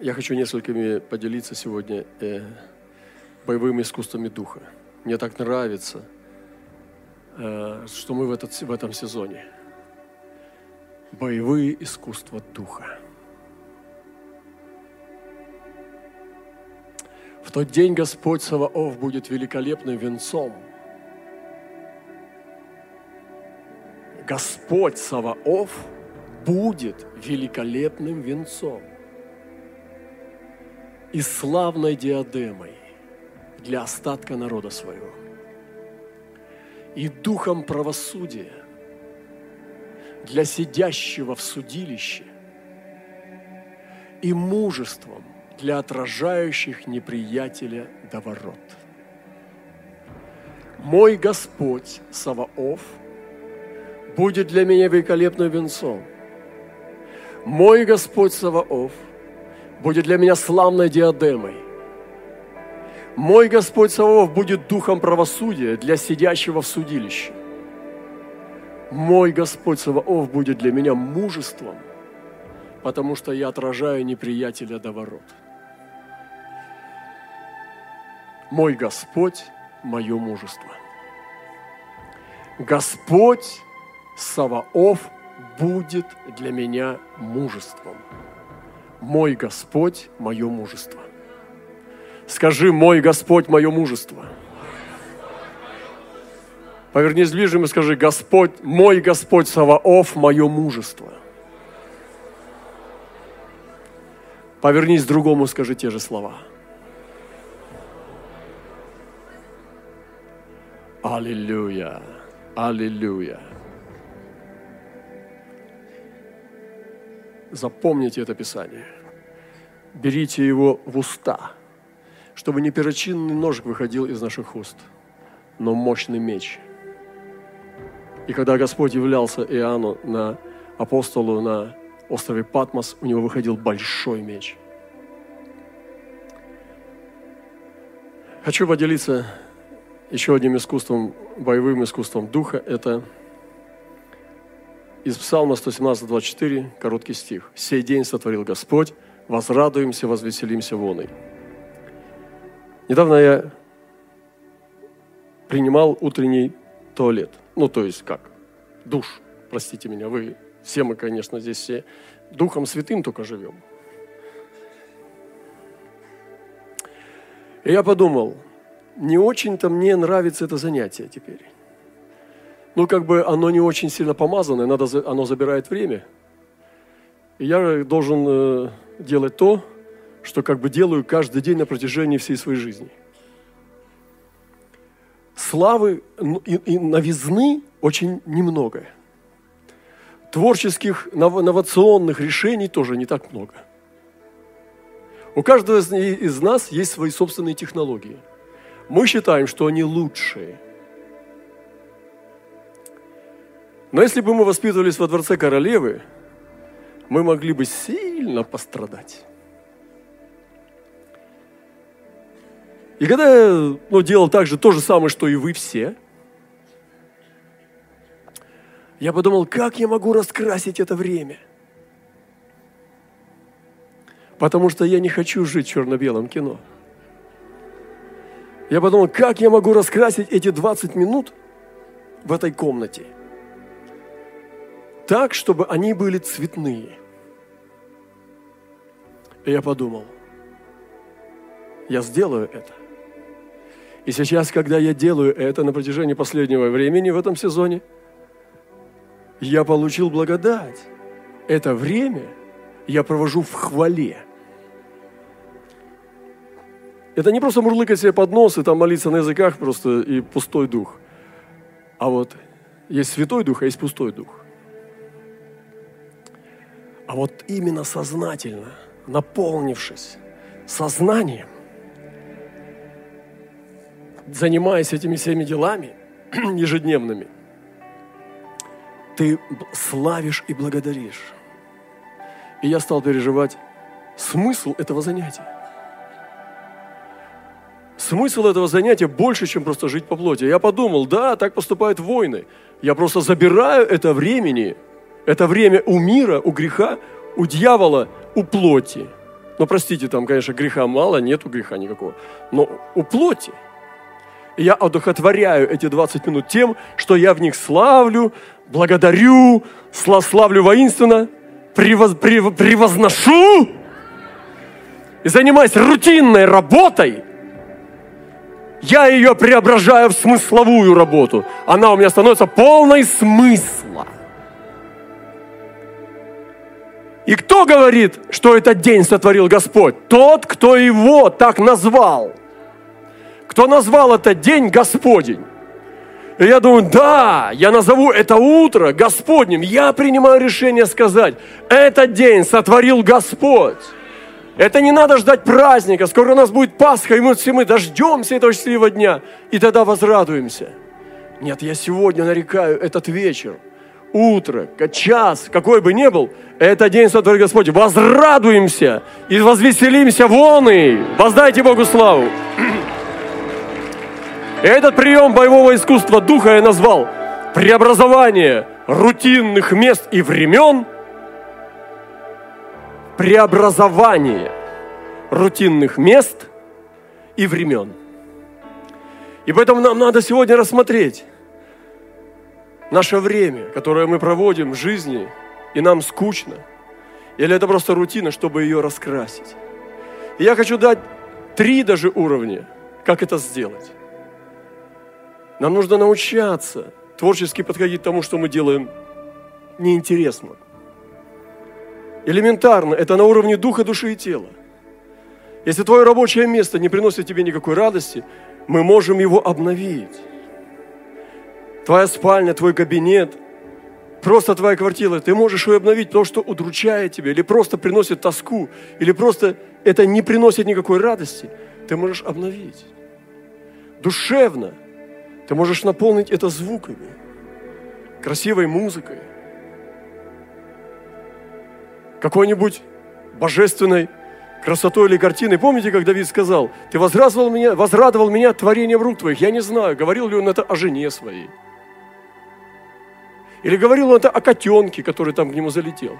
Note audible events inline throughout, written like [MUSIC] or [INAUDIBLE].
Я хочу несколькими поделиться сегодня э, боевыми искусствами духа. Мне так нравится, э, что мы в, этот, в этом сезоне. Боевые искусства духа. В тот день Господь Саваоф будет великолепным венцом. Господь Саваоф будет великолепным венцом и славной диадемой для остатка народа своего, и духом правосудия для сидящего в судилище, и мужеством для отражающих неприятеля до ворот. Мой Господь Саваоф будет для меня великолепным венцом. Мой Господь Саваоф будет для меня славной диадемой. Мой Господь Саваоф будет духом правосудия для сидящего в судилище. Мой Господь Саваоф будет для меня мужеством, потому что я отражаю неприятеля до ворот. Мой Господь – мое мужество. Господь Саваоф будет для меня мужеством. Мой Господь – мое мужество. Скажи, мой Господь – мое мужество. Повернись ближе и скажи, Господь, мой Господь Саваоф – мое мужество. Повернись другому, скажи те же слова – Аллилуйя! Аллилуйя! Запомните это Писание. Берите его в уста, чтобы не перочинный ножик выходил из наших уст, но мощный меч. И когда Господь являлся Иоанну на апостолу на острове Патмос, у него выходил большой меч. Хочу поделиться еще одним искусством, боевым искусством духа – это из Псалма 117, 24, короткий стих. «Сей день сотворил Господь, возрадуемся, возвеселимся воной». Недавно я принимал утренний туалет. Ну, то есть как? Душ, простите меня, вы все мы, конечно, здесь все Духом Святым только живем. И я подумал – не очень-то мне нравится это занятие теперь. Ну, как бы оно не очень сильно помазанное, надо, оно забирает время. И я должен э, делать то, что как бы делаю каждый день на протяжении всей своей жизни. Славы и, и новизны очень немного. Творческих, инновационных решений тоже не так много. У каждого из нас есть свои собственные технологии – мы считаем, что они лучшие. Но если бы мы воспитывались во дворце королевы, мы могли бы сильно пострадать. И когда я ну, делал так же, то же самое, что и вы все, я подумал, как я могу раскрасить это время? Потому что я не хочу жить в черно-белом кино – я подумал, как я могу раскрасить эти 20 минут в этой комнате так, чтобы они были цветные. И я подумал, я сделаю это. И сейчас, когда я делаю это на протяжении последнего времени в этом сезоне, я получил благодать. Это время я провожу в хвале – это не просто мурлыкать себе под нос и там молиться на языках просто и пустой дух. А вот есть святой дух, а есть пустой дух. А вот именно сознательно, наполнившись сознанием, занимаясь этими всеми делами [CLEARS THROAT] ежедневными, ты славишь и благодаришь. И я стал переживать смысл этого занятия. Смысл этого занятия больше, чем просто жить по плоти. Я подумал, да, так поступают воины. Я просто забираю это времени, это время у мира, у греха, у дьявола, у плоти. Ну, простите, там, конечно, греха мало, нету греха никакого. Но у плоти я одухотворяю эти 20 минут тем, что я в них славлю, благодарю, славлю воинственно, превоз, превозношу и занимаюсь рутинной работой, я ее преображаю в смысловую работу. Она у меня становится полной смысла. И кто говорит, что этот день сотворил Господь? Тот, кто его так назвал. Кто назвал этот день Господень. И я думаю, да, я назову это утро Господним. Я принимаю решение сказать, этот день сотворил Господь. Это не надо ждать праздника. Скоро у нас будет Пасха, и мы все мы дождемся этого счастливого дня. И тогда возрадуемся. Нет, я сегодня нарекаю этот вечер, утро, час, какой бы ни был, это день сотворил Господь. Возрадуемся и возвеселимся вон и воздайте Богу славу. [CLEARS THROAT] Этот прием боевого искусства духа я назвал преобразование рутинных мест и времен, преобразование рутинных мест и времен. И поэтому нам надо сегодня рассмотреть наше время, которое мы проводим в жизни, и нам скучно, или это просто рутина, чтобы ее раскрасить. И я хочу дать три даже уровня, как это сделать. Нам нужно научаться творчески подходить к тому, что мы делаем неинтересно. Элементарно, это на уровне духа, души и тела. Если твое рабочее место не приносит тебе никакой радости, мы можем его обновить. Твоя спальня, твой кабинет, просто твоя квартира, ты можешь ее обновить, то, что удручает тебя, или просто приносит тоску, или просто это не приносит никакой радости, ты можешь обновить. Душевно – ты можешь наполнить это звуками, красивой музыкой, какой-нибудь божественной красотой или картиной. Помните, как Давид сказал, ты возрадовал меня, возрадовал меня творением рук твоих. Я не знаю, говорил ли он это о жене своей. Или говорил он это о котенке, который там к нему залетел.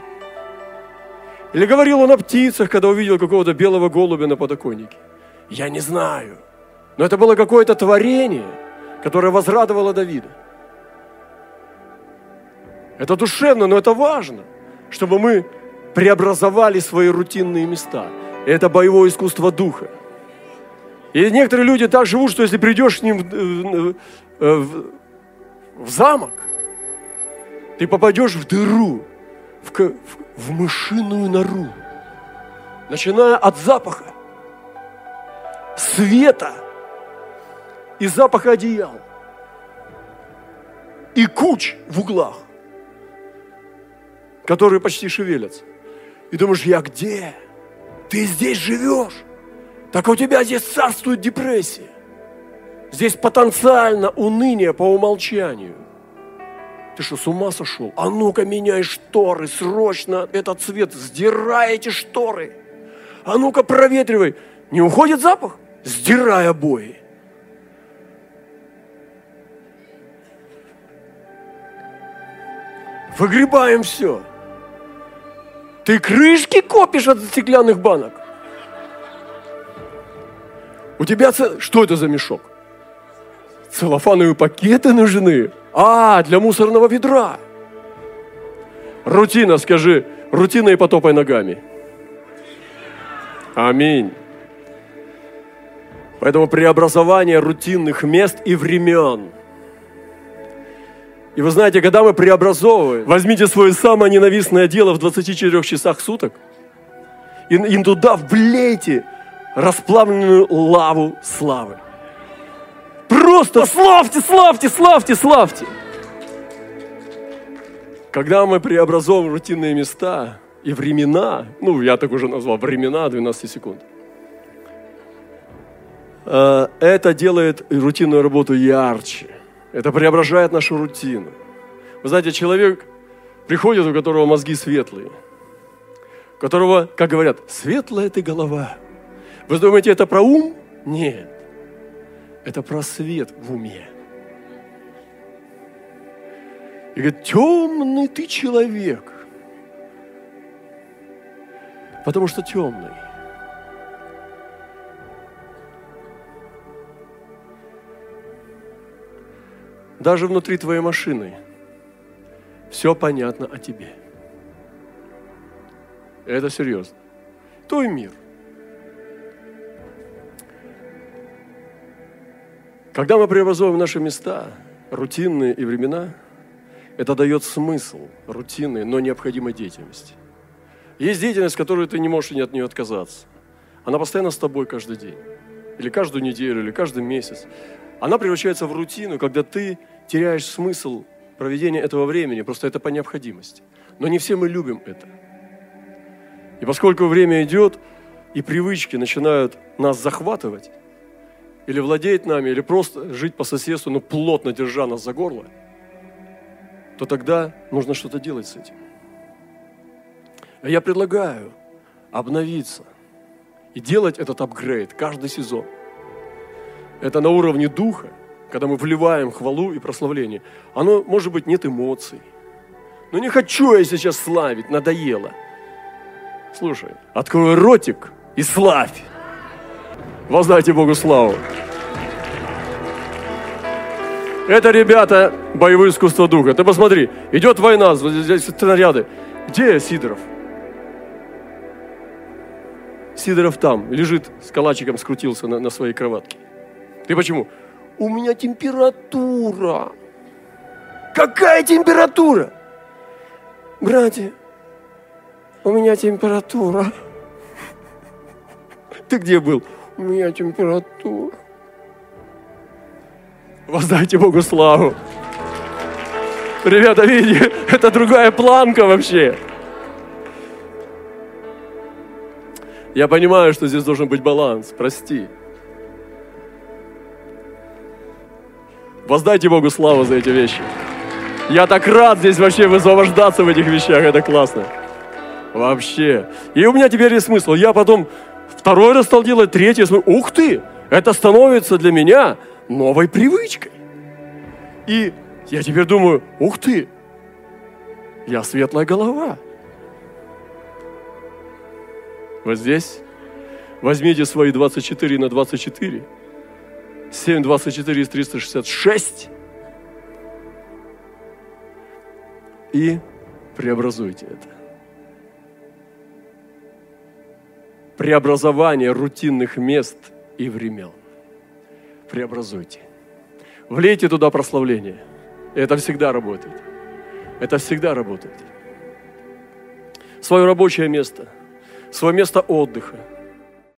Или говорил он о птицах, когда увидел какого-то белого голубя на подоконнике. Я не знаю. Но это было какое-то творение – которая возрадовала Давида. Это душевно, но это важно, чтобы мы преобразовали свои рутинные места. Это боевое искусство духа. И некоторые люди так живут, что если придешь с ним в, в, в замок, ты попадешь в дыру, в, в, в мышиную нору, начиная от запаха, света – и запах одеял, и куч в углах, которые почти шевелятся. И думаешь, я где? Ты здесь живешь? Так у тебя здесь царствует депрессия. Здесь потенциально уныние по умолчанию. Ты что, с ума сошел? А ну-ка меняй шторы, срочно этот цвет, сдирай эти шторы. А ну-ка проветривай. Не уходит запах? Сдирай обои. Выгребаем все. Ты крышки копишь от стеклянных банок. У тебя что это за мешок? Целлофановые пакеты нужны. А, для мусорного ведра. Рутина, скажи, рутина и потопай ногами. Аминь. Поэтому преобразование рутинных мест и времен – и вы знаете, когда мы преобразовываем, возьмите свое самое ненавистное дело в 24 часах суток и, и туда влейте расплавленную лаву славы. Просто славьте, славьте, славьте, славьте. Когда мы преобразовываем рутинные места и времена, ну, я так уже назвал, времена 12 секунд, э, это делает рутинную работу ярче – это преображает нашу рутину. Вы знаете, человек приходит, у которого мозги светлые, у которого, как говорят, светлая ты голова. Вы думаете, это про ум? Нет это просвет в уме. И говорит, темный ты человек, потому что темный. Даже внутри твоей машины все понятно о тебе. Это серьезно. Твой мир – Когда мы преобразуем наши места, рутинные и времена, это дает смысл рутинной, но необходимой деятельности. Есть деятельность, которую ты не можешь от нее отказаться. Она постоянно с тобой каждый день. Или каждую неделю, или каждый месяц. Она превращается в рутину, когда ты теряешь смысл проведения этого времени. Просто это по необходимости. Но не все мы любим это. И поскольку время идет, и привычки начинают нас захватывать, или владеть нами, или просто жить по соседству, но плотно держа нас за горло, то тогда нужно что-то делать с этим. А я предлагаю обновиться и делать этот апгрейд каждый сезон. Это на уровне духа, когда мы вливаем хвалу и прославление. Оно, может быть, нет эмоций. Но не хочу я сейчас славить, надоело. Слушай, открой ротик и славь. Воздайте Богу славу. Это, ребята, боевое искусство духа. Ты посмотри, идет война, здесь снаряды. Где Сидоров? Сидоров там, лежит с калачиком, скрутился на, на своей кроватке. Ты почему? У меня температура. Какая температура? Братья, у меня температура. [LAUGHS] Ты где был? У меня температура. Воздайте Богу славу. Ребята, видите, это другая планка вообще. Я понимаю, что здесь должен быть баланс, прости. Воздайте Богу славу за эти вещи. Я так рад здесь вообще высвобождаться в этих вещах, это классно. Вообще. И у меня теперь есть смысл. Я потом второй раз стал делать, третий. Смысл. Ух ты! Это становится для меня новой привычкой. И я теперь думаю, ух ты, я светлая голова. Вот здесь возьмите свои 24 на 24. 7, 24 из 366. И преобразуйте это. Преобразование рутинных мест и времен. Преобразуйте. Влейте туда прославление. Это всегда работает. Это всегда работает. Свое рабочее место – свое место отдыха,